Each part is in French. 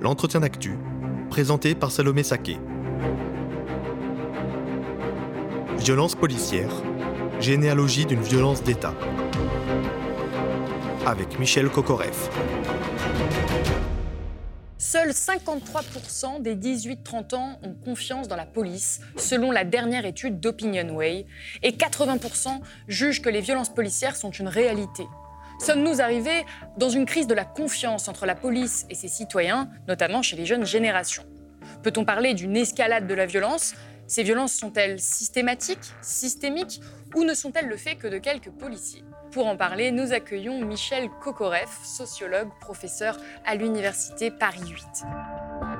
l'entretien d'actu, présenté par Salomé Saké. Violence policière, généalogie d'une violence d'État. Avec Michel Kokoreff. Seuls 53% des 18-30 ans ont confiance dans la police, selon la dernière étude d'OpinionWay, et 80% jugent que les violences policières sont une réalité. Sommes-nous arrivés dans une crise de la confiance entre la police et ses citoyens, notamment chez les jeunes générations? Peut-on parler d'une escalade de la violence? Ces violences sont-elles systématiques, systémiques, ou ne sont-elles le fait que de quelques policiers? Pour en parler, nous accueillons Michel Kokoreff, sociologue, professeur à l'Université Paris 8.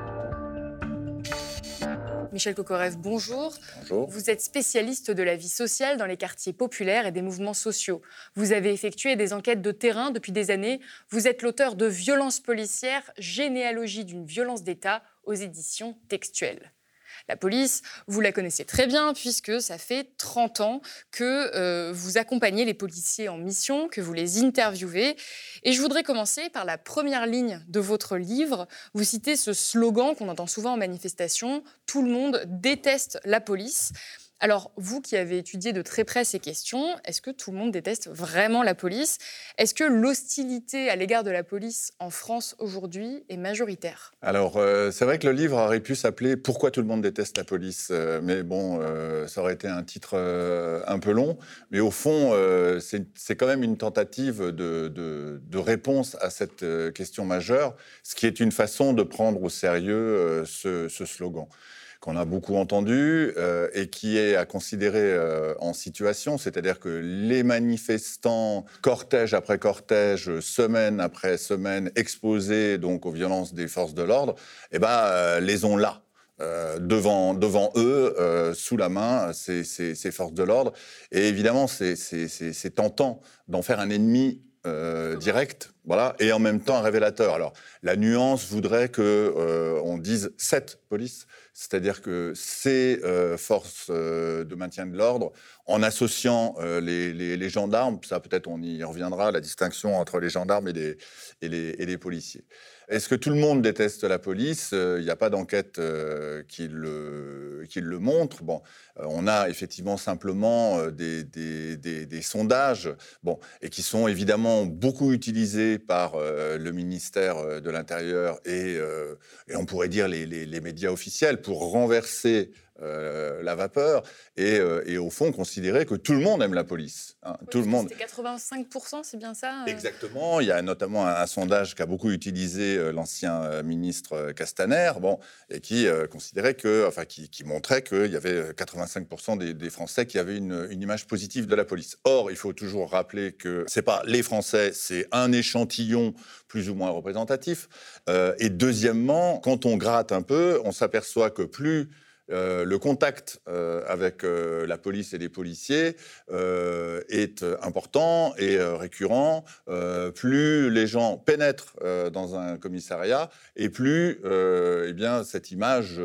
Michel Kokorev, bonjour. Bonjour. Vous êtes spécialiste de la vie sociale dans les quartiers populaires et des mouvements sociaux. Vous avez effectué des enquêtes de terrain depuis des années. Vous êtes l'auteur de Violences policières, généalogie d'une violence d'État aux éditions textuelles. La police, vous la connaissez très bien puisque ça fait 30 ans que euh, vous accompagnez les policiers en mission, que vous les interviewez. Et je voudrais commencer par la première ligne de votre livre. Vous citez ce slogan qu'on entend souvent en manifestation, Tout le monde déteste la police. Alors, vous qui avez étudié de très près ces questions, est-ce que tout le monde déteste vraiment la police? Est-ce que l'hostilité à l'égard de la police en France aujourd'hui est majoritaire? Alors, euh, c'est vrai que le livre aurait pu s'appeler Pourquoi tout le monde déteste la police euh, Mais bon, euh, ça aurait été un titre un peu long. Mais au fond, c'est quand même une tentative de, réponse à cette question majeure, ce qui est une façon de prendre au sérieux ce slogan qu'on a beaucoup entendu euh, et qui est à considérer euh, en situation, c'est-à-dire que les manifestants, cortège après cortège, semaine après semaine, exposés donc aux violences des forces de l'ordre, eh ben, euh, les ont là. devant, devant eux, sous la main, ces, ces- ces forces de l'ordre. Et évidemment, c'est- tentant d'en faire un ennemi direct, voilà, et en même temps un révélateur. Alors, la nuance voudrait que on dise cette police, c'est-à-dire que ces euh, forces euh, de maintien de l'ordre, en associant euh, les, gendarmes, ça peut-être on y reviendra, la distinction entre les gendarmes et les policiers. Est-ce que tout le monde déteste la police? Il n'y a pas d'enquête euh, qui, le, montre. Euh, on a effectivement simplement euh, des, sondages, et qui sont évidemment beaucoup utilisés par euh, le ministère euh, de l'Intérieur et, euh, on pourrait dire les médias officiels pour renverser euh, la vapeur et, euh, et au fond considérer que tout le monde aime la police. hein. tout le monde. C'était 85%, c'est bien ça euh? Exactement. Il y a notamment un, un sondage qu'a beaucoup utilisé l'ancien ministre Castaner, bon, et qui considérait que, enfin, qui, qui montrait qu'il y avait euh, 85% des, des Français qui avaient une, une image positive de la police. Or, il faut toujours rappeler que c'est pas les Français, c'est un échantillon plus ou moins représentatif. Et deuxièmement, quand on gratte un peu, on s'aperçoit que plus euh, le contact euh, avec euh, la police et les policiers est important et récurrent. Plus les gens pénètrent dans un commissariat, et plus eh bien, cette image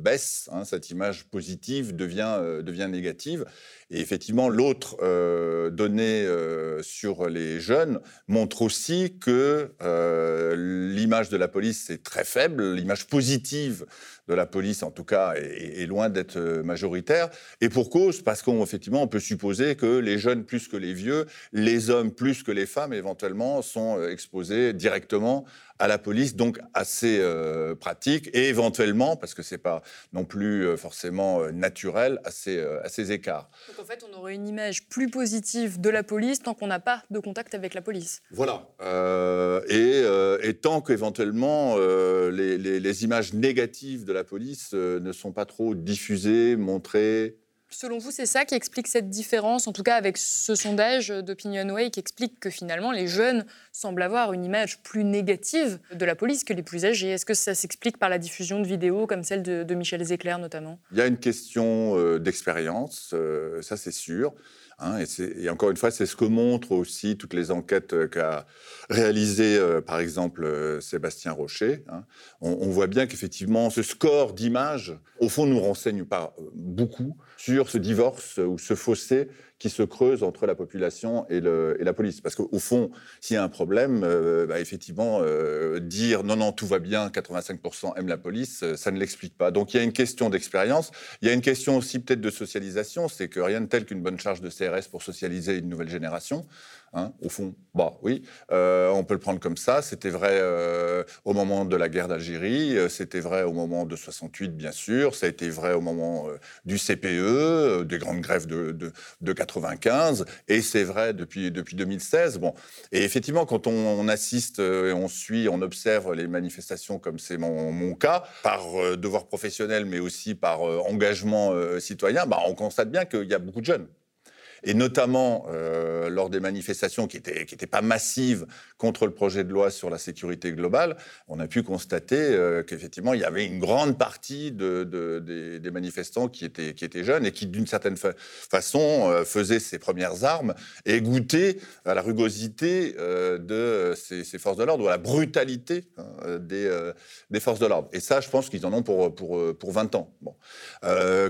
baisse, hein, cette image positive devient, devient négative. Et effectivement, l'autre euh, donnée euh, sur les jeunes montre aussi que euh, l'image de la police est très faible, l'image positive de la police, en tout cas, est, loin d'être majoritaire. Et pour cause, parce qu'effectivement, on peut supposer que les jeunes plus que les vieux, les hommes plus que les femmes, éventuellement, sont exposés directement à la police, donc assez euh, pratique, et éventuellement, parce que c'est pas non plus euh, forcément euh, naturel, à ces, à ces écarts. Donc en fait, on aurait une image plus positive de la police tant qu'on n'a pas de contact avec la police. Voilà. Euh, et, euh, et tant qu'éventuellement les, les- les images négatives de la police ne sont pas trop diffusées, montrées. Selon vous, c'est ça qui explique cette différence, en tout cas avec ce sondage d'OpinionWay qui explique que finalement les jeunes semblent avoir une image plus négative de la police que les plus âgés. Est-ce que ça s'explique par la diffusion de vidéos comme celle de, Michel Zecler notamment? Il y a une question euh, d'expérience, euh, ça c'est sûr. Hein, et, encore une fois, c'est ce que montrent aussi toutes les enquêtes euh, qu'a réalisées, euh, par exemple, euh, Sébastien Rocher. hein. On, on voit bien qu'effectivement, ce score d'images, au fond, nous renseigne pas beaucoup sur ce divorce ou ce fossé qui se creuse entre la population et, la police. Parce qu'au fond, s'il y a un problème, euh, bah, effectivement, euh, dire non, non, tout va bien, 85% aiment la police, ça ne l'explique pas. Donc il y a une question d'expérience. Il y a une question aussi peut-être de socialisation, c'est que rien de tel qu'une bonne charge de CRS pour socialiser une nouvelle génération. Hein, au fond, bah oui, euh, on peut le prendre comme ça. C'était vrai euh, au moment de la guerre d'Algérie, euh, c'était vrai au moment de 68, bien sûr, ça a été vrai au moment du CPE, des grandes grèves de, de, 95, et c'est vrai depuis, depuis 2016. Bon. Et effectivement, quand on, assiste et on suit, on observe les manifestations comme c'est mon, mon, cas, par devoir professionnel, mais aussi par engagement citoyen, bah, on constate bien qu'il y a beaucoup de jeunes et notamment euh, lors des manifestations qui n'étaient pas massives contre le projet de loi sur la sécurité globale, on a pu constater euh, qu'effectivement, il y avait une grande partie de, des, manifestants qui étaient, jeunes et qui, d'une certaine façon, euh, faisaient ses premières armes et goûtaient à la rugosité de ces, forces de l'ordre ou à la brutalité hein, des, forces de l'ordre. Et ça, je pense qu'ils en ont pour, pour, pour 20 ans. Bon.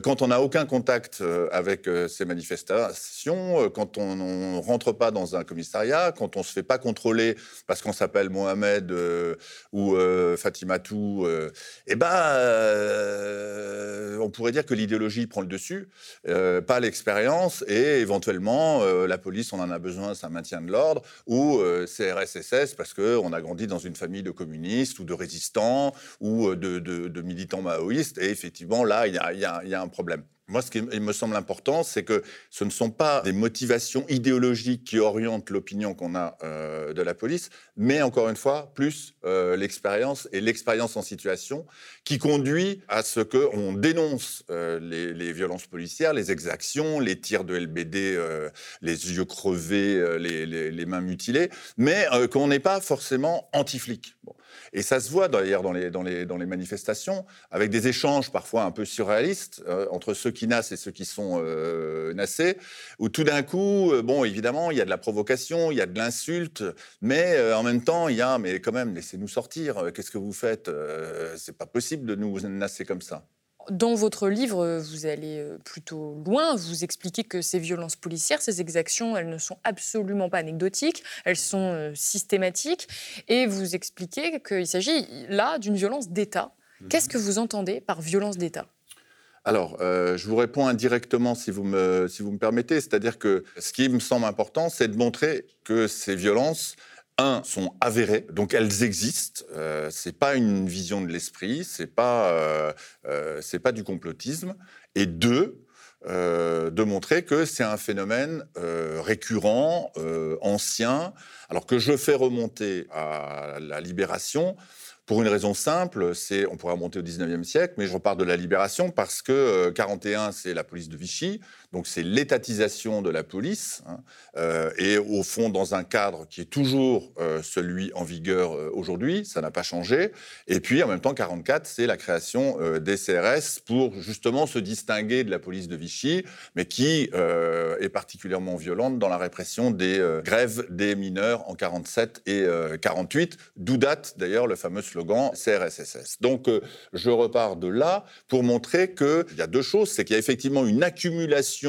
quand on n'a aucun contact avec ces manifestations, euh, quand on ne rentre pas dans un commissariat, quand on ne se fait pas contrôler parce qu'on s'appelle Mohamed euh, ou euh, Fatimatou, eh ben, on pourrait dire que l'idéologie prend le dessus, pas l'expérience, et éventuellement, la police, on en a besoin, ça maintient de l'ordre, ou CRSSS, parce qu'on a grandi dans une famille de communistes ou de résistants ou de, militants maoïstes, et effectivement, là, il y a un problème. Moi, ce qui me semble important, c'est que ce ne sont pas des motivations idéologiques qui orientent l'opinion qu'on a euh, de la police, mais encore une fois, plus euh, l'expérience et l'expérience en situation qui conduit à ce qu'on dénonce euh, les, violences policières, les exactions, les tirs de LBD, les yeux crevés, les, mains mutilées, mais qu'on n'est pas forcément anti-flic. Et ça se voit d'ailleurs dans les, dans, les, dans les manifestations, avec des échanges parfois un peu surréalistes euh, entre ceux qui nassent et ceux qui sont euh, nassés, où tout d'un coup, euh, bon, évidemment, il y a de la provocation, il y a de l'insulte, mais en même temps, il y a, mais quand même, laissez-nous sortir, qu'est-ce que vous faites C'est pas possible de nous nasser comme ça. Dans votre livre, vous allez euh, plutôt loin. Vous expliquez que ces violences policières, ces exactions, elles ne sont absolument pas anecdotiques, elles sont euh, systématiques. Et vous expliquez qu'il s'agit là d'une violence d'État. Mhm. Qu'est-ce que vous entendez par violence d'État? Alors, euh, je vous réponds indirectement si vous me, si vous me permettez. C'est-à-dire que ce qui me semble important, c'est de montrer que ces violences, un, sont avérées, donc elles existent. Euh, c'est pas une vision de l'esprit, c'est pas euh, euh, pas du complotisme. Et deux, euh, de montrer que c'est un phénomène récurrent, ancien, alors que je fais remonter à la libération. Pour une raison simple, c'est on pourrait remonter au 19e siècle, mais je repars de la libération parce que 41, c'est la police de Vichy, donc c'est l'étatisation de la police, hein, euh, et au fond dans un cadre qui est toujours euh, celui en vigueur euh, aujourd'hui, ça n'a pas changé. Et puis en même temps, 44, c'est la création des CRS pour justement se distinguer de la police de Vichy, mais qui est particulièrement violente dans la répression des grèves des mineurs en 47 et 48, d'où date d'ailleurs le fameux slogan CRSSS. Donc je repars de là pour montrer qu'il y a deux choses, c'est qu'il y a effectivement une accumulation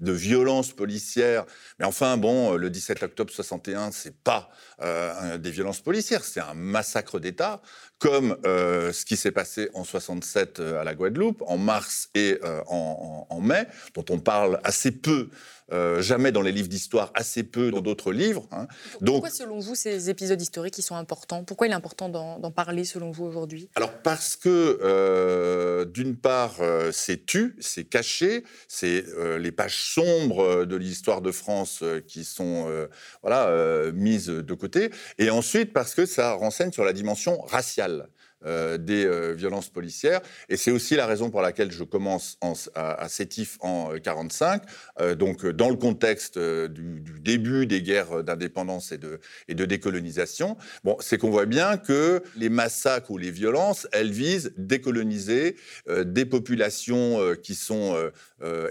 de violences policières. Mais enfin, bon, le 17 octobre 61, c'est pas euh, des violences policières, c'est un massacre d'État, comme euh, ce qui s'est passé en 67 euh, à la Guadeloupe, en mars et en, en, mai, dont on parle assez peu euh, jamais dans les livres d'histoire, assez peu dans d'autres livres. Hein. Pourquoi, selon vous, ces épisodes historiques qui sont importants? Pourquoi il est important d'en parler, selon vous, aujourd'hui? Alors, parce que, euh, d'une part, euh, c'est tu, c'est caché, c'est les pages sombres de l'histoire de France qui sont voilà, mises de côté, et ensuite parce que ça renseigne sur la dimension raciale mondiale euh, des euh, violences policières. Et c'est aussi la raison pour laquelle je commence à, Sétif en 45, euh, donc dans le contexte du, début des guerres d'indépendance et de, décolonisation. Bon, c'est qu'on voit bien que les massacres ou les violences, elles visent décoloniser des populations qui sont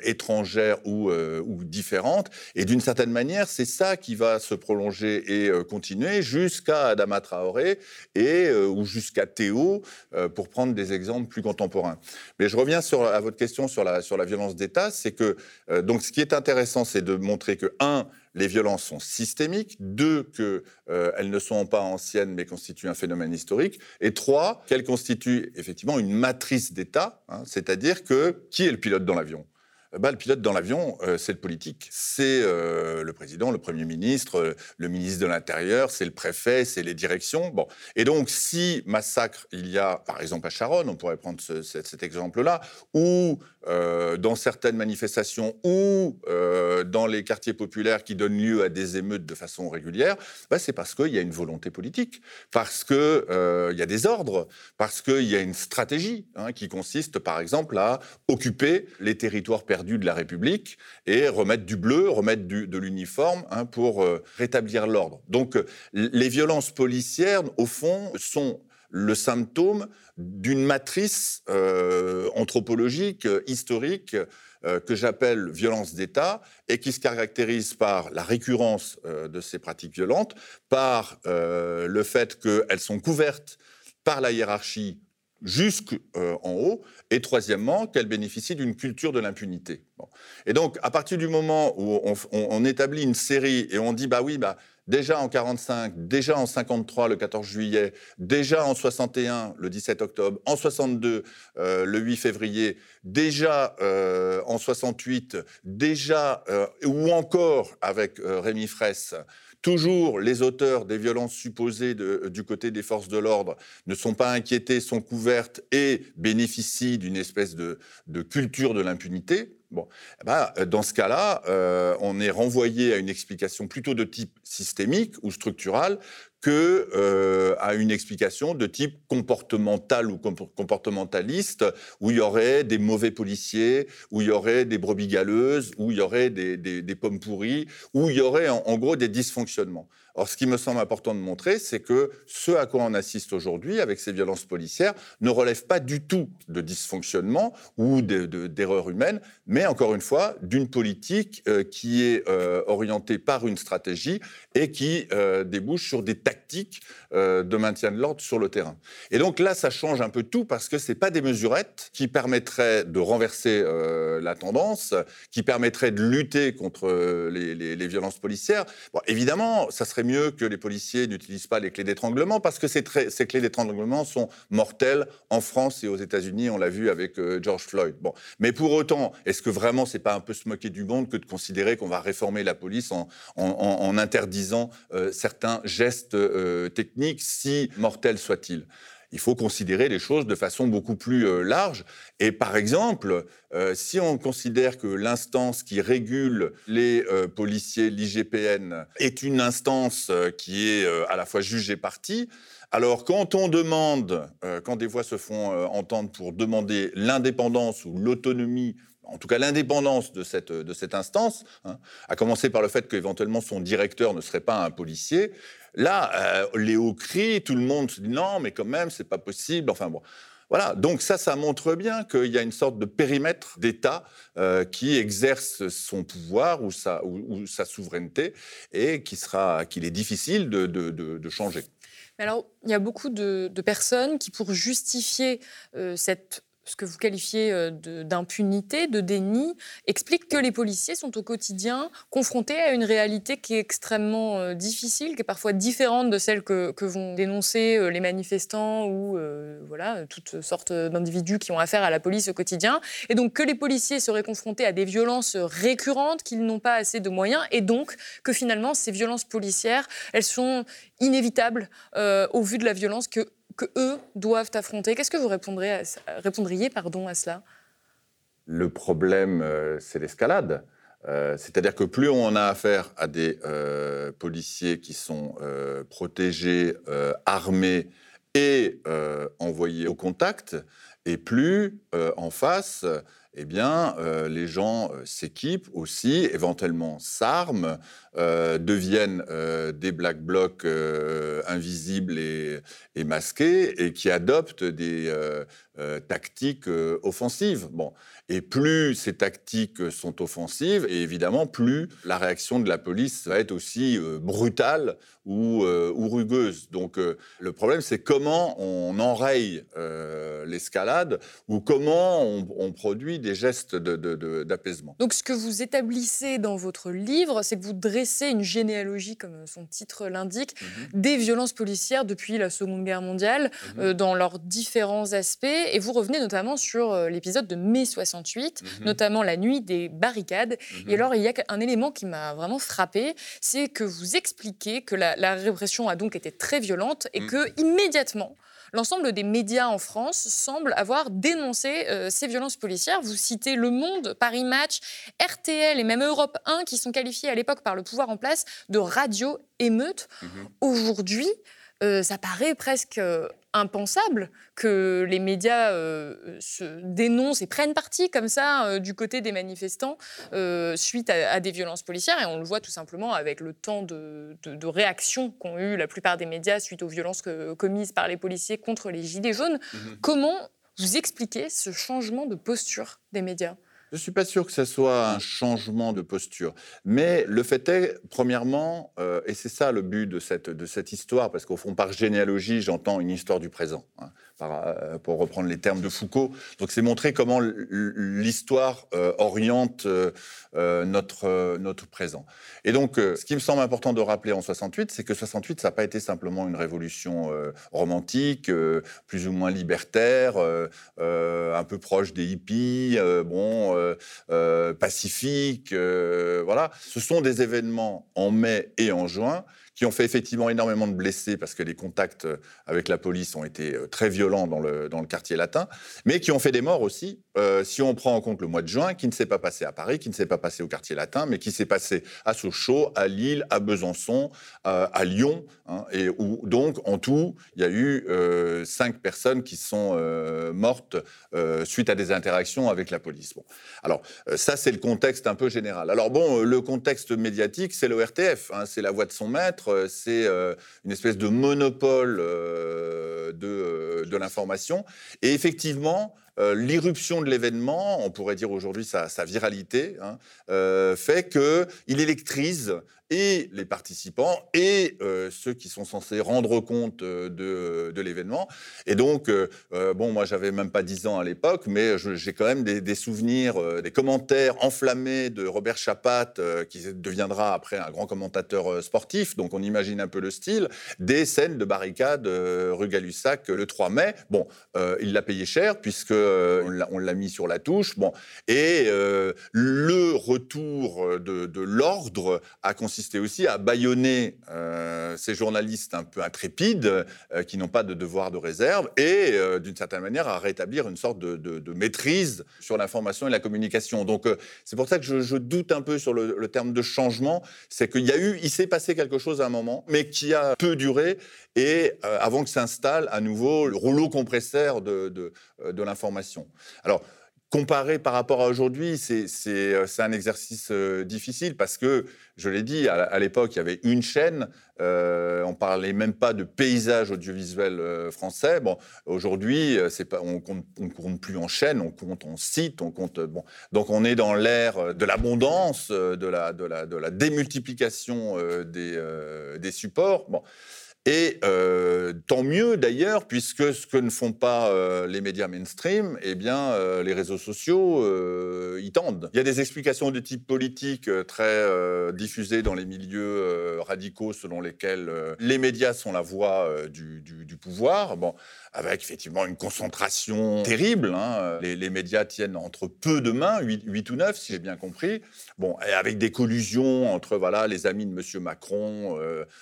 étrangères ou, ou, différentes. Et d'une certaine manière, c'est ça qui va se prolonger et continuer jusqu'à Adama Traoré et ou jusqu'à Théo vidéo pour prendre des exemples plus contemporains. Mais je reviens sur, à votre question sur la, sur la violence d'État, c'est que donc ce qui est intéressant, c'est de montrer que un, les violences sont systémiques, deux, qu'elles euh, ne sont pas anciennes mais constituent un phénomène historique, et trois, qu'elles constituent effectivement une matrice d'État, hein, c'est-à-dire que qui est le pilote dans l'avion? Bah, le pilote dans l'avion, euh, c'est le politique. C'est euh, le président, le Premier ministre, le ministre de l'Intérieur, c'est le préfet, c'est les directions. Bon. Et donc, si massacre il y a, par exemple à Charonne, on pourrait prendre cet, exemple-là, ou euh, dans certaines manifestations, ou dans les quartiers populaires qui donnent lieu à des émeutes de façon régulière, bah, c'est parce qu'il y a une volonté politique, parce qu'il y a des ordres, parce qu'il y a une stratégie hein, qui consiste, par exemple, à occuper les territoires perdus de la République et remettre du bleu, remettre de l'uniforme hein, pour euh, rétablir l'ordre. Donc euh, les violences policières, au fond, sont le symptôme d'une matrice euh, anthropologique, historique, que j'appelle violence d'État, et qui se caractérise par la récurrence de ces pratiques violentes, par le fait qu'elles sont couvertes par la hiérarchie jusqu'en euh, haut, et troisièmement, qu'elle bénéficie d'une culture de l'impunité. Et donc, à partir du moment où on, établit une série et on dit, bah oui, bah, déjà en 45, déjà en 53, le 14 juillet, déjà en 61, le 17 octobre, en 62, euh, le 8 février, déjà euh, en 68, déjà, ou encore avec Rémi Fraisse, Toujours, les auteurs des violences supposées euh, du côté des forces de l'ordre ne sont pas inquiétés, sont couvertes et bénéficient d'une espèce de, culture de l'impunité. Bon, eh ben, dans ce cas-là, euh, on est renvoyé à une explication plutôt de type systémique ou structural que euh, à une explication de type comportemental ou comportementaliste, où il y aurait des mauvais policiers, où il y aurait des brebis galeuses, où il y aurait des, pommes pourries, où il y aurait en gros des dysfonctionnements. Or, ce qui me semble important de montrer, c'est que ce à quoi on assiste aujourd'hui avec ces violences policières ne relève pas du tout de dysfonctionnement ou d'erreurs humaines, mais encore une fois, d'une politique euh, qui est euh, orientée par une stratégie et qui euh, débouche sur des tactiques de maintien de l'ordre sur le terrain. Et donc là, ça change un peu tout parce que ce pas des mesurettes qui permettraient de renverser la tendance, qui permettraient de lutter contre les, les violences policières. Bon, évidemment, ça serait mieux que les policiers n'utilisent pas les clés d'étranglement parce que ces, clés d'étranglement sont mortelles en France et aux États-Unis. On l'a vu avec euh, George Floyd. Bon, mais pour autant, est-ce que vraiment c'est pas un peu se moquer du monde que de considérer qu'on va réformer la police en, en, interdisant euh, certains gestes euh, techniques, si mortels soient-ils? Il faut considérer les choses de façon beaucoup plus euh, large. Et par exemple, euh, si on considère que l'instance qui régule les euh, policiers, l'IGPN, est une instance qui est à la fois juge et partie, alors quand on demande, quand des voix se font entendre pour demander l'indépendance ou l'autonomie en tout cas l'indépendance de cette, de cette instance, hein, à commencer par le fait qu'éventuellement son directeur ne serait pas un policier, Là, euh, hauts cris, tout le monde se dit non, mais quand même, c'est pas possible. Enfin bon. Voilà, donc ça, ça montre bien qu'il y a une sorte de périmètre d'État euh, qui exerce son pouvoir ou sa, ou, sa souveraineté et qu'il est difficile de, changer. Mais alors, il y a beaucoup de, personnes qui, pour justifier euh, cette ce que vous qualifiez euh, d'impunité, de, déni, explique que les policiers sont au quotidien confrontés à une réalité qui est extrêmement euh, difficile, qui est parfois différente de celle que, vont dénoncer euh, les manifestants ou voilà, toutes sortes d'individus qui ont affaire à la police au quotidien. Et donc que les policiers seraient confrontés à des violences récurrentes, qu'ils n'ont pas assez de moyens, et donc que finalement ces violences policières, elles sont inévitables au vu de la violence que que eux doivent affronter. Qu'est-ce que vous répondriez à, répondriez, pardon, à cela? Le problème, euh, c'est l'escalade. Euh, c'est-à-dire que plus on a affaire à des euh, policiers qui sont protégés, armés et envoyés au contact, et plus en face, eh bien, euh, les gens euh, s'équipent aussi, éventuellement s'arment, euh, deviennent des black blocs invisibles et, et, masqués, et qui adoptent des tactiques offensives. Bon. Et plus ces tactiques sont offensives, et évidemment, plus la réaction de la police va être aussi brutale ou, ou, rugueuse. Donc, le problème, c'est comment on enraye l'escalade ou comment on, on produit des gestes d'apaisement. Donc ce que vous établissez dans votre livre, c'est que vous dressez une généalogie, comme son titre l'indique, mhm. des violences policières depuis la Seconde Guerre mondiale, mhm. euh, dans leurs différents aspects. Et vous revenez notamment sur euh, l'épisode de mai 68, mhm. notamment la nuit des barricades. Et alors il y a un élément qui m'a vraiment frappé, c'est que vous expliquez que la, la, répression a donc été très violente et que immédiatement, l'ensemble des médias en France semblent avoir dénoncé euh, ces violences policières. Vous citez Le Monde, Paris Match, RTL et même Europe 1 qui sont qualifiés à l'époque par le pouvoir en place de radio émeute. Mhm. Aujourd'hui, euh, ça paraît presque euh, impensable que les médias euh, se dénoncent et prennent parti comme ça du côté des manifestants suite à, des violences policières. Et on le voit tout simplement avec le temps de, réaction qu'ont eu la plupart des médias suite aux violences commises par les policiers contre les Gilets jaunes. Mhm. Comment vous expliquez ce changement de posture des médias? Je ne suis pas sûr que ce soit un changement de posture. Mais le fait est, premièrement, euh, et c'est ça le but de cette, de cette histoire, parce qu'au fond, par généalogie, j'entends une histoire du présent. Hein. Euh, pour reprendre les termes de Foucault. Donc c'est montrer comment l'histoire euh, oriente euh, notre, notre présent. Et donc ce qui me semble important de rappeler en 68, c'est que 68, ça n'a pas été simplement une révolution romantique, plus ou moins libertaire, un peu proche des hippies, bon, pacifique, voilà. Ce sont des événements en mai et en juin qui ont fait effectivement énormément de blessés parce que les contacts euh, avec la police ont été euh, très violents dans le, dans le quartier latin, mais qui ont fait des morts aussi, euh, si on prend en compte le mois de juin, qui ne s'est pas passé à Paris, qui ne s'est pas passé au quartier latin, mais qui s'est passé à Sochaux, à Lille, à Besançon, à Lyon, hein, et où donc en tout, il y a eu cinq personnes qui sont mortes suite à des interactions avec la police. Bon. Alors ça, c'est le contexte un peu général. Alors bon, le contexte médiatique, c'est l'ORTF, hein, c'est la voix de son maître, euh, c'est euh, une espèce de monopole euh, de, l'information. Et effectivement, l'irruption de l'événement, on pourrait dire aujourd'hui sa, viralité, hein, fait qu'il électrise et les participants et euh, ceux qui sont censés rendre compte euh, de, de l'événement. Et donc, euh, bon, moi, j'avais même pas 10 ans à l'époque, mais j'ai quand même des, souvenirs, des commentaires enflammés de Robert Chapat, qui deviendra après un grand commentateur sportif, donc on imagine un peu le style, des scènes de barricades rue Gay-Lussac le 3 mai. Bon, il l'a payé cher, puisque on l'a mis sur la touche. Bon, et le retour de, de l'ordre a consisté consistait aussi à bâillonner euh, ces journalistes un peu intrépides, euh, qui n'ont pas de devoir de réserve, et euh, d'une certaine manière à rétablir une sorte de, maîtrise sur l'information et la communication. Donc c'est pour ça que je, doute un peu sur le, terme de changement, c'est qu'il y a eu, il s'est passé quelque chose à un moment, mais qui a peu duré, et avant que s'installe à nouveau le rouleau compresseur de, de l'information. Alors, comparer par rapport à aujourd'hui, c'est euh, un exercice euh, difficile parce que, je l'ai dit, à, l'époque, il y avait une chaîne. Euh, on parlait même pas de paysage audiovisuel français. Bon, aujourd'hui, on compte, compte plus en chaîne, on compte en site, on compte. Bon, donc on est dans l'ère de l'abondance, de la, de, la, de la démultiplication des, des supports. Bon. Et euh, tant mieux d'ailleurs, puisque ce que ne font pas euh, les médias mainstream, eh bien, euh, les réseaux sociaux y tendent. Il y a des explications de type politique très diffusées dans les milieux radicaux selon lesquels les médias sont la voix du, pouvoir. Avec effectivement une concentration terrible. Hein. Les, médias tiennent entre peu de mains, 8, ou 9 si j'ai bien compris. Bon, et avec des collusions entre voilà, les amis de M. Macron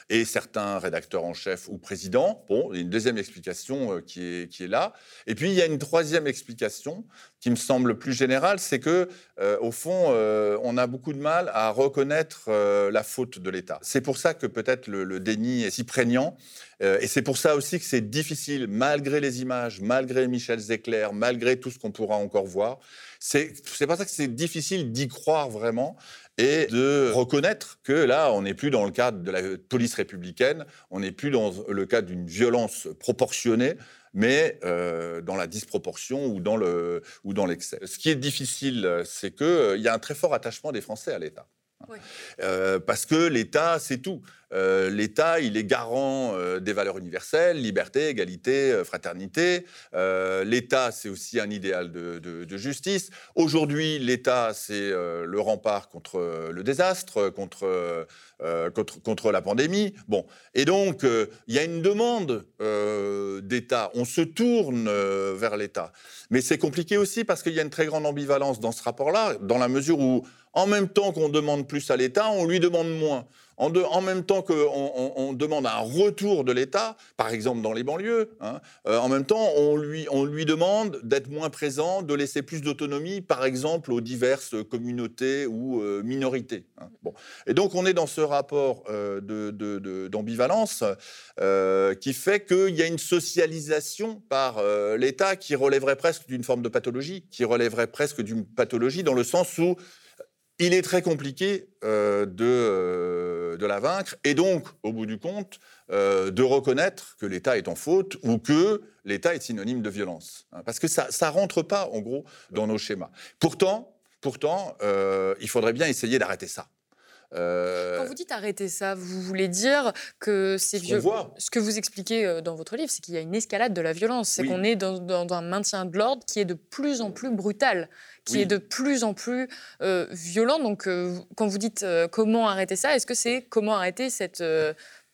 et certains rédacteurs en chef ou président. Bon, il y a une deuxième explication euh, qui, est, là. Et puis, il y a une troisième explication qui me semble plus générale, c'est que, euh, au fond, euh, on a beaucoup de mal à reconnaître la faute de l'État. C'est pour ça que peut-être le, déni est si prégnant Euh, et c'est pour ça aussi que c'est difficile, malgré les images, malgré Michel Zecler, malgré tout ce qu'on pourra encore voir. C'est pour ça que c'est difficile d'y croire vraiment et de reconnaître que là, on n'est plus dans le cadre de la police républicaine, on n'est plus dans le cadre d'une violence proportionnée, mais euh, dans la disproportion ou dans le l'excès. Ce qui est difficile, c'est qu'il euh, y a un très fort attachement des Français à l'État. Euh, parce que l'État, c'est tout. Euh, L'État, il est garant euh, des valeurs universelles, liberté, égalité, fraternité. L'État, c'est aussi un idéal de, justice. Aujourd'hui, l'État, c'est le rempart contre le désastre, contre, contre, contre, la pandémie. Bon. Et donc, il y a une demande d'État. On se tourne vers l'État. Mais c'est compliqué aussi parce qu'il y a une très grande ambivalence dans ce rapport-là, dans la mesure où en même temps qu'on demande plus à l'État, on lui demande moins. En, même temps qu'on on, demande un retour de l'État, par exemple dans les banlieues, hein, euh, en même temps, on lui, on lui demande d'être moins présent, de laisser plus d'autonomie, par exemple, aux diverses communautés ou euh, minorités. Hein. Bon. Et donc, on est dans ce rapport euh, d'ambivalence qui fait qu'il y a une socialisation par l'État qui relèverait presque d'une forme de pathologie, qui relèverait presque d'une pathologie dans le sens où il est très compliqué euh, de, euh, de, la vaincre et donc, au bout du compte, euh, de reconnaître que l'État est en faute ou que l'État est synonyme de violence. Hein, parce que ça ne rentre pas, en gros, dans nos schémas. Pourtant, pourtant il faudrait bien essayer d'arrêter ça. Quand vous dites arrêter ça, vous voulez dire que c'est violent. Ce que vous expliquez dans votre livre, c'est qu'il y a une escalade de la violence. C'est qu'on est dans, dans, un maintien de l'ordre qui est de plus en plus brutal qui est de plus en plus euh, violent. Donc, euh, quand vous dites euh, comment arrêter ça, est-ce que c'est comment arrêter cette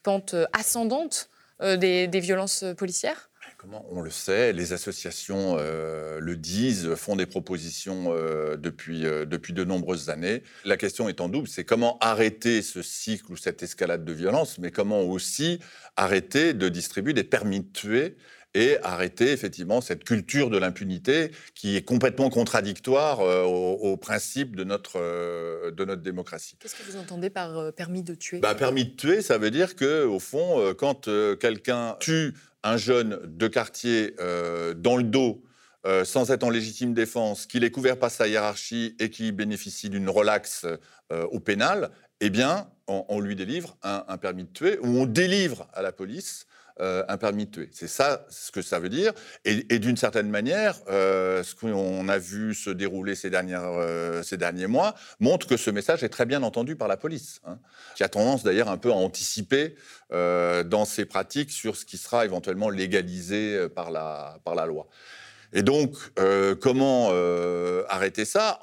pente ascendante des, violences policières? Comment on le sait, les associations le disent, font des propositions depuis, depuis de nombreuses années. La question est en double, c'est comment arrêter ce cycle ou cette escalade de violence, mais comment aussi arrêter de distribuer des permis de tuer et arrêter effectivement cette culture de l'impunité qui est complètement contradictoire euh, au, principe de notre, euh, de notre démocratie. Qu'est-ce que vous entendez par euh, permis de tuer? Bah, Permis de tuer, ça veut dire que au fond, quand quelqu'un tue un jeune de quartier dans le dos, sans être en légitime défense, qu'il est couvert par sa hiérarchie et qui bénéficie d'une relaxe au pénal, eh bien, on, lui délivre un, permis de tuer, ou on délivre à la police euh, un permis de tuer. C'est ça ce que ça veut dire. Et, d'une certaine manière, euh, ce qu'on a vu se dérouler euh, ces derniers mois montre que ce message est très bien entendu par la police, hein, qui a tendance d'ailleurs un peu à anticiper dans ses pratiques sur ce qui sera éventuellement légalisé par la, par la loi. Et donc, comment arrêter ça?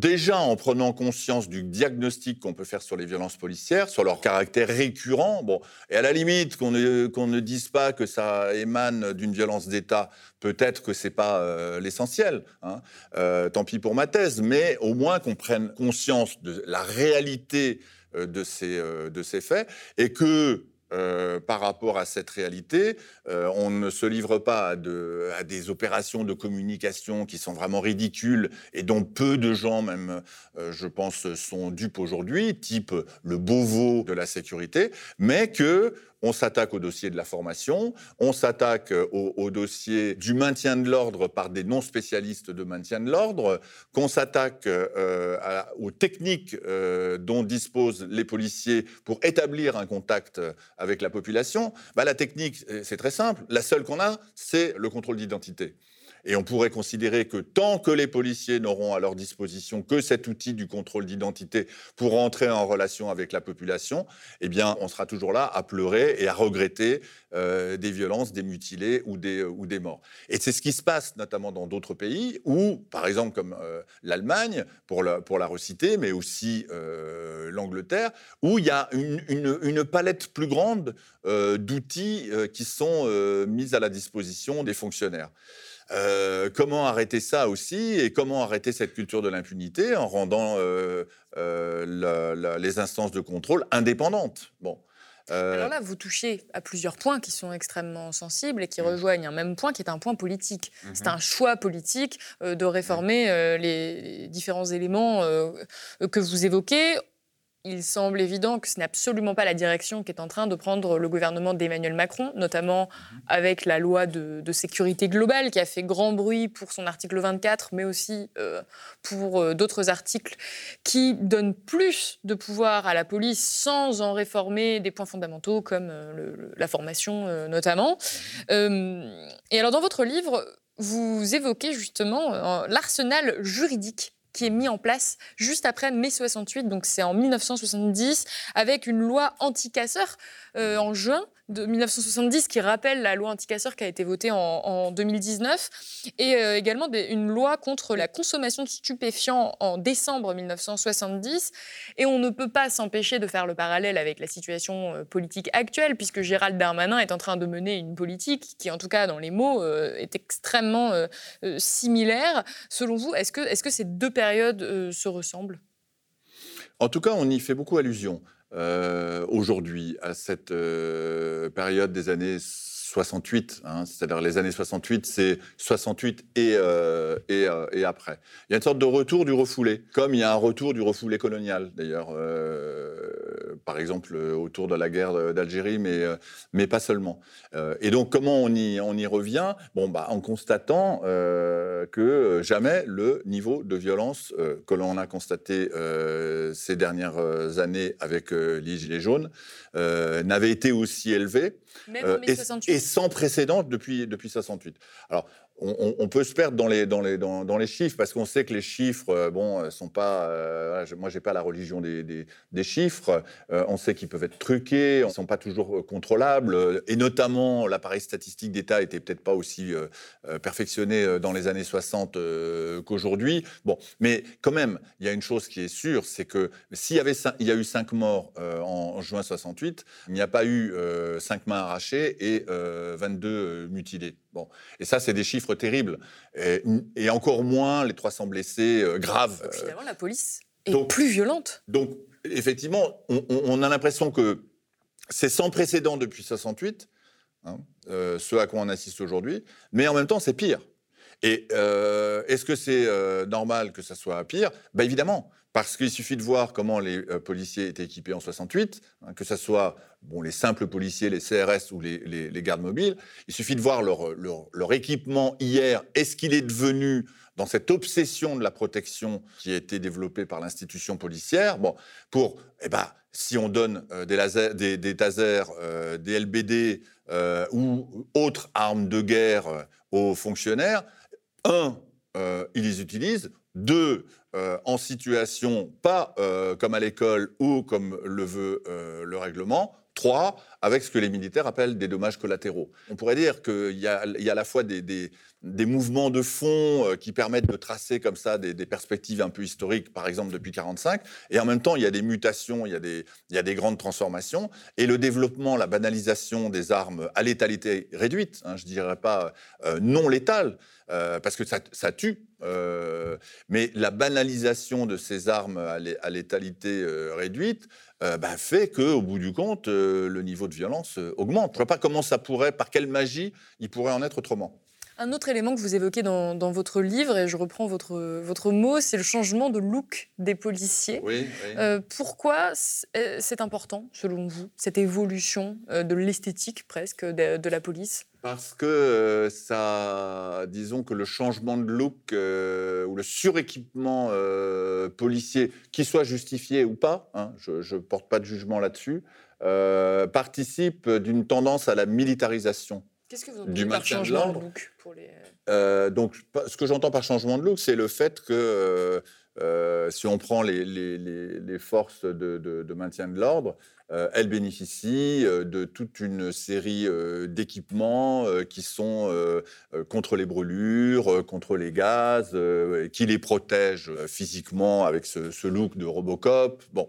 Déjà en prenant conscience du diagnostic qu'on peut faire sur les violences policières, sur leur caractère récurrent, bon, et à la limite qu'on ne, ne dise pas que ça émane d'une violence d'État, peut-être que c'est pas euh, l'essentiel, hein, euh, tant pis pour ma thèse, mais au moins qu'on prenne conscience de la réalité euh, de ces, de ces faits et que euh, par rapport à cette réalité. Euh, on ne se livre pas à, des opérations de communication qui sont vraiment ridicules et dont peu de gens, même, euh, je pense, sont dupes aujourd'hui, type le Beauvau de la sécurité, mais que on s'attaque au dossier de la formation, on s'attaque euh, au, dossier du maintien de l'ordre par des non-spécialistes de maintien de l'ordre, qu'on s'attaque euh, aux techniques euh, dont disposent les policiers pour établir un contact avec la population. Bah, la technique, c'est très simple. La seule qu'on a, c'est le contrôle d'identité. Et on pourrait considérer que tant que les policiers n'auront à leur disposition que cet outil du contrôle d'identité pour entrer en relation avec la population, eh bien, on sera toujours là à pleurer et à regretter euh, des violences, des mutilés ou des, ou des morts. Et c'est ce qui se passe notamment dans d'autres pays où, par exemple comme euh, l'Allemagne, pour la, reciter, mais aussi euh, l'Angleterre, où il y a une palette plus grande d'outils qui sont mis à la disposition des fonctionnaires. Euh, comment arrêter ça aussi et comment arrêter cette culture de l'impunité en rendant euh, euh, les instances de contrôle indépendantes? Bon. Alors là, vous touchez à plusieurs points qui sont extrêmement sensibles et qui rejoignent un même point qui est un point politique. Mhm. C'est un choix politique de réformer les différents éléments que vous évoquez il semble évident que ce n'est absolument pas la direction qu'est en train de prendre le gouvernement d'Emmanuel Macron, notamment mhm. avec la loi de, sécurité globale qui a fait grand bruit pour son article 24, mais aussi euh, pour euh, d'autres articles qui donnent plus de pouvoir à la police sans en réformer des points fondamentaux comme euh, la formation notamment. Mhm. et alors dans votre livre, vous évoquez justement l'arsenal juridique qui est mis en place juste après mai 68, donc c'est en 1970, avec une loi anti-casseurs euh, en juin de 1970 qui rappelle la loi anti-casseurs qui a été votée en, 2019 et euh, également une loi contre la consommation de stupéfiants en décembre 1970. Et on ne peut pas s'empêcher de faire le parallèle avec la situation euh, politique actuelle puisque Gérald Darmanin est en train de mener une politique qui, en tout cas dans les mots, est extrêmement similaire. Selon vous, est-ce que, est -ce que ces deux périodes se ressemblent? En tout cas, on y fait beaucoup allusion. Euh, aujourd'hui, à cette euh, période des années 68, hein, c'est-à-dire les années 68, c'est 68 et, euh, et, et, après. Il y a une sorte de retour du refoulé, comme il y a un retour du refoulé colonial, d'ailleurs, par exemple autour de la guerre d'Algérie, mais, mais pas seulement. et donc, comment on y, on y revient? Bon, bah, En constatant que jamais le niveau de violence que l'on a constaté ces dernières années avec les Gilets jaunes n'avait été aussi élevé. Même en 68 sans précédent depuis, depuis 68. Alors, on, peut se perdre dans les, chiffres parce qu'on sait que les chiffres, euh, bon, euh, sont pas. Euh, moi, j'ai pas la religion des, chiffres. on sait qu'ils peuvent être truqués, ils sont pas toujours contrôlables. Et notamment, l'appareil statistique d'État était peut-être pas aussi perfectionné dans les années 60 qu'aujourd'hui. Bon, mais quand même, il y a une chose qui est sûre, c'est que s'il y avait, y a eu cinq morts en, juin 68, il n'y a pas eu cinq mains arrachées et 22 mutilés. Bon, et ça, c'est des chiffres terribles. Et, encore moins les 300 blessés euh, graves. finalement, la police est plus violente. Donc, effectivement, on, a l'impression que c'est sans précédent depuis 68, hein, euh, ce à quoi on assiste aujourd'hui, mais en même temps, c'est pire. Et euh, est-ce que c'est normal que ça soit pire? Ben Évidemment. Parce qu'il suffit de voir comment les euh, policiers étaient équipés en 68, hein, que ce soit bon, les simples policiers, les CRS ou les, gardes mobiles. Il suffit de voir leur, leur, équipement hier. Est-ce qu'il est devenu, dans cette obsession de la protection qui a été développée par l'institution policière, bon, pour, eh ben, si on donne euh, des, des tasers, euh, des LBD ou autres armes de guerre aux fonctionnaires, un, ils les utilisent. Deux, euh, en situation pas euh, comme à l'école ou comme le veut euh, le règlement. Avec ce que les militaires appellent des dommages collatéraux. On pourrait dire qu'il y, a à la fois des, mouvements de fond qui permettent de tracer comme ça des, perspectives un peu historiques, par exemple depuis 1945, et en même temps il y a des mutations, il y a des, grandes transformations, et le développement, la banalisation des armes à létalité réduite, hein, je ne dirais pas non létale, parce que ça, tue, euh, mais la banalisation de ces armes à létalité euh, réduite euh, bah, fait qu'au bout du compte, le niveau de violence augmente. Je ne vois pas comment ça pourrait, par quelle magie, il pourrait en être autrement. Un autre élément que vous évoquez dans, votre livre, et je reprends votre, votre mot, c'est le changement de look des policiers. Oui, pourquoi c'est important, selon vous, cette évolution de l'esthétique presque de la police? Parce que euh, ça, disons que le changement de look euh, ou le suréquipement euh, policier, qu'il soit justifié ou pas, hein, je ne porte pas de jugement là-dessus, participe d'une tendance à la militarisation. Qu'est-ce que vous entendez par changement de look pour les... Donc, ce que j'entends par changement de look, c'est le fait que si on prend les, forces de, maintien de l'ordre, euh, elle bénéficie euh, de toute une série euh, d'équipements qui sont contre les brûlures, contre les gaz, qui les protègent physiquement avec ce, look de Robocop. Bon.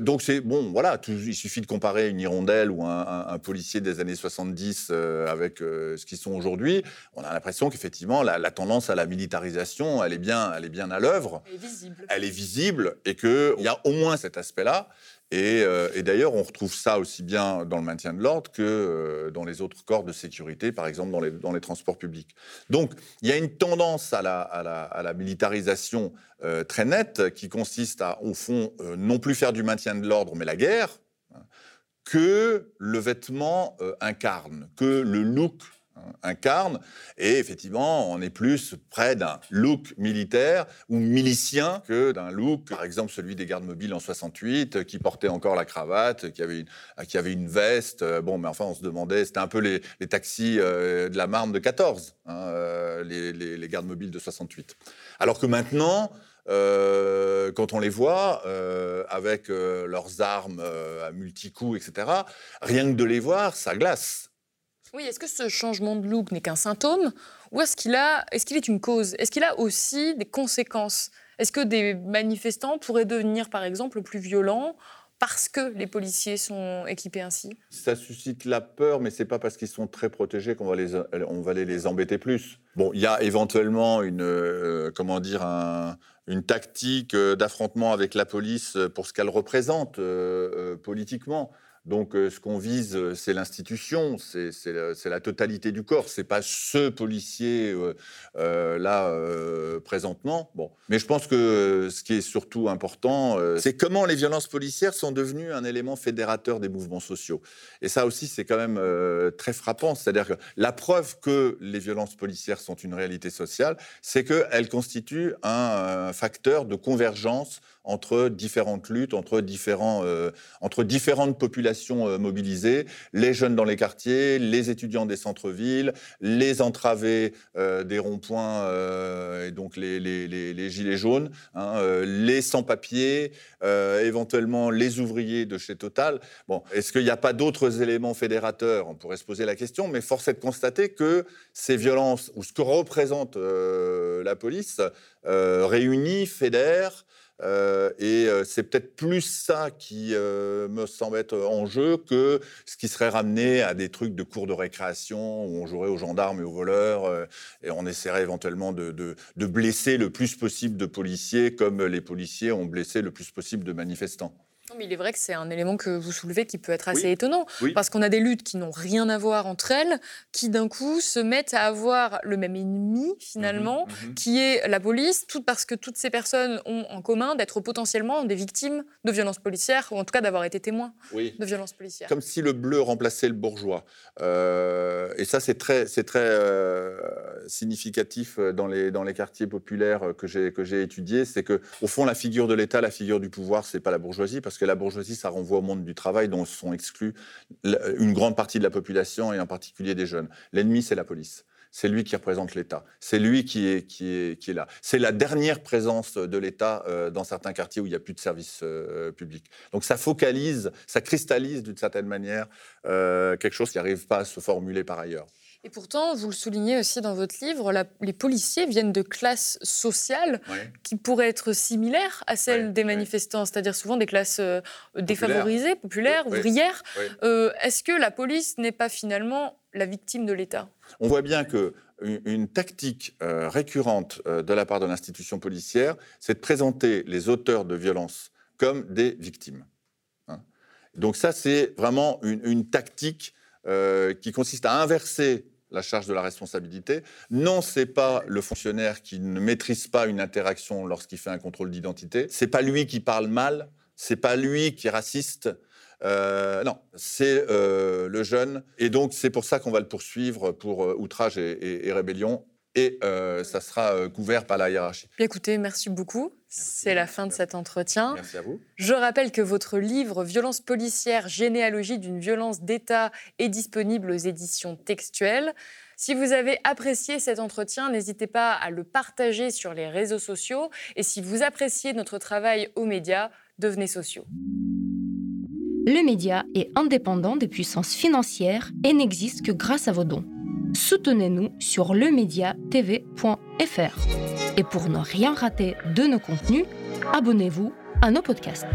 Donc c'est bon, voilà, il suffit de comparer une hirondelle ou un, policier des années 70 avec ce qu'ils sont aujourd'hui. On a l'impression qu'effectivement la, tendance à la militarisation, elle est bien, elle est bien à l'œuvre. Elle est visible. Elle est visible et qu'il y a au moins cet aspect-là. Et, euh, et d'ailleurs, on retrouve ça aussi bien dans le maintien de l'ordre que euh, dans les autres corps de sécurité, par exemple dans les, transports publics. Donc, il y a une tendance à la, militarisation euh, très nette qui consiste à, au fond, non plus faire du maintien de l'ordre, mais la guerre, hein, que le vêtement incarne, que le look incarne. Et effectivement, on est plus près d'un look militaire ou milicien que d'un look, par exemple celui des gardes mobiles en 68, euh, qui portait encore la cravate, qui avait une, qui avait une veste. Euh, Bon, mais enfin, on se demandait, c'était un peu les, taxis euh, de la Marne de 14, hein, euh, les, les- gardes mobiles de 68. Alors que maintenant, quand on les voit avec leurs armes à multicoups, etc., rien que de les voir, ça glace. Oui, est-ce que ce changement de look n'est qu'un symptôme ou est-ce qu'il qu'il est une cause? Est-ce qu'il a aussi des conséquences? Est-ce que des manifestants pourraient devenir, par exemple, plus violents parce que les policiers sont équipés ainsi? Ça suscite la peur, mais c'est pas parce qu'ils sont très protégés qu'on va les, va les, embêter plus. Bon, il y a éventuellement une, euh, comment dire, un- une tactique euh, d'affrontement avec la police euh, pour ce qu'elle représente politiquement. Donc, euh, ce qu'on vise, euh, c'est l'institution, c'est la, totalité du corps. C'est pas ce policier euh, là présentement. Bon, mais je pense que ce qui est surtout important, c'est comment les violences policières sont devenues un élément fédérateur des mouvements sociaux. Et ça aussi, c'est quand même très frappant. C'est-à-dire que la preuve que les violences policières sont une réalité sociale, c'est qu'elles constituent un, facteur de convergence entre différentes luttes, entre, différents, euh, entre différentes populations euh, mobilisées, les jeunes dans les quartiers, les étudiants des centres-villes, les entravés euh, des ronds-points et donc les, gilets jaunes, hein, les sans-papiers, éventuellement les ouvriers de chez Total. Bon, est-ce qu'il n'y a pas d'autres éléments fédérateurs? On pourrait se poser la question, mais force est de constater que ces violences, ou ce que représente la police, réunit, fédère, euh, et euh, c'est peut-être plus ça qui euh, me semble être en jeu que ce qui serait ramené à des trucs de cours de récréation où on jouerait aux gendarmes et aux voleurs et on essaierait éventuellement de, de- de blesser le plus possible de policiers comme les policiers ont blessé le plus possible de manifestants. Non, mais il est vrai que c'est un élément que vous soulevez qui peut être assez Oui. étonnant. Oui. Parce qu'on a des luttes qui n'ont rien à voir entre elles, qui d'un coup se mettent à avoir le même ennemi, finalement, Mhm, mhm. qui est la police, tout parce que toutes ces personnes ont en commun d'être potentiellement des victimes de violences policières, ou en tout cas d'avoir été témoins Oui. de violences policières. Comme si le bleu remplaçait le bourgeois. Euh, et ça, c'est très, c'est très euh, significatif dans les, dans les quartiers populaires que j'ai, que j'ai étudiés. C'est que, au fond, la figure de l'État, la figure du pouvoir, c'est pas la bourgeoisie, parce que la bourgeoisie, ça renvoie au monde du travail dont sont exclus l- une grande partie de la population et en particulier des jeunes. L'ennemi, c'est la police. C'est lui qui représente l'État. C'est lui qui est, qui, est, qui est là. C'est la dernière présence de l'État euh, dans certains quartiers où il n'y a plus de services euh, publics. Donc ça focalise, ça cristallise d'une certaine manière euh, quelque chose qui n'arrive pas à se formuler par ailleurs. Et pourtant, vous le soulignez aussi dans votre livre, la- les policiers viennent de classes sociales qui pourraient être similaires à celles Ouais, des ouais. manifestants, c'est-à-dire souvent des classes euh, défavorisées, populaires, ouvrières. Euh, Est-ce que la police n'est pas finalement la victime de l'État? On voit bien que une, une tactique euh, récurrente de la part de l'institution policière, c'est de présenter les auteurs de violences comme des victimes. hein. Donc ça, c'est vraiment une, une tactique euh, qui consiste à inverser la charge de la responsabilité. Non, c'est pas le fonctionnaire qui ne maîtrise pas une interaction lorsqu'il fait un contrôle d'identité. C'est pas lui qui parle mal. C'est pas lui qui est raciste. Euh, non, c'est euh, le jeune. Et donc, c'est pour ça qu'on va le poursuivre pour outrage et rébellion. Et euh, ça sera euh, couvert par la hiérarchie. Bien, Écoutez, merci beaucoup. C'est la fin de cet entretien. Merci à vous. Je rappelle que votre livre Violence policière, généalogie d'une violence d'État est disponible aux éditions textuelles. Si vous avez apprécié cet entretien, n'hésitez pas à le partager sur les réseaux sociaux. Et si vous appréciez notre travail aux médias, devenez sociaux. Le média est indépendant des puissances financières et n'existe que grâce à vos dons. Soutenez-nous sur lemediatv.fr. Et pour ne rien rater de nos contenus, abonnez-vous à nos podcasts.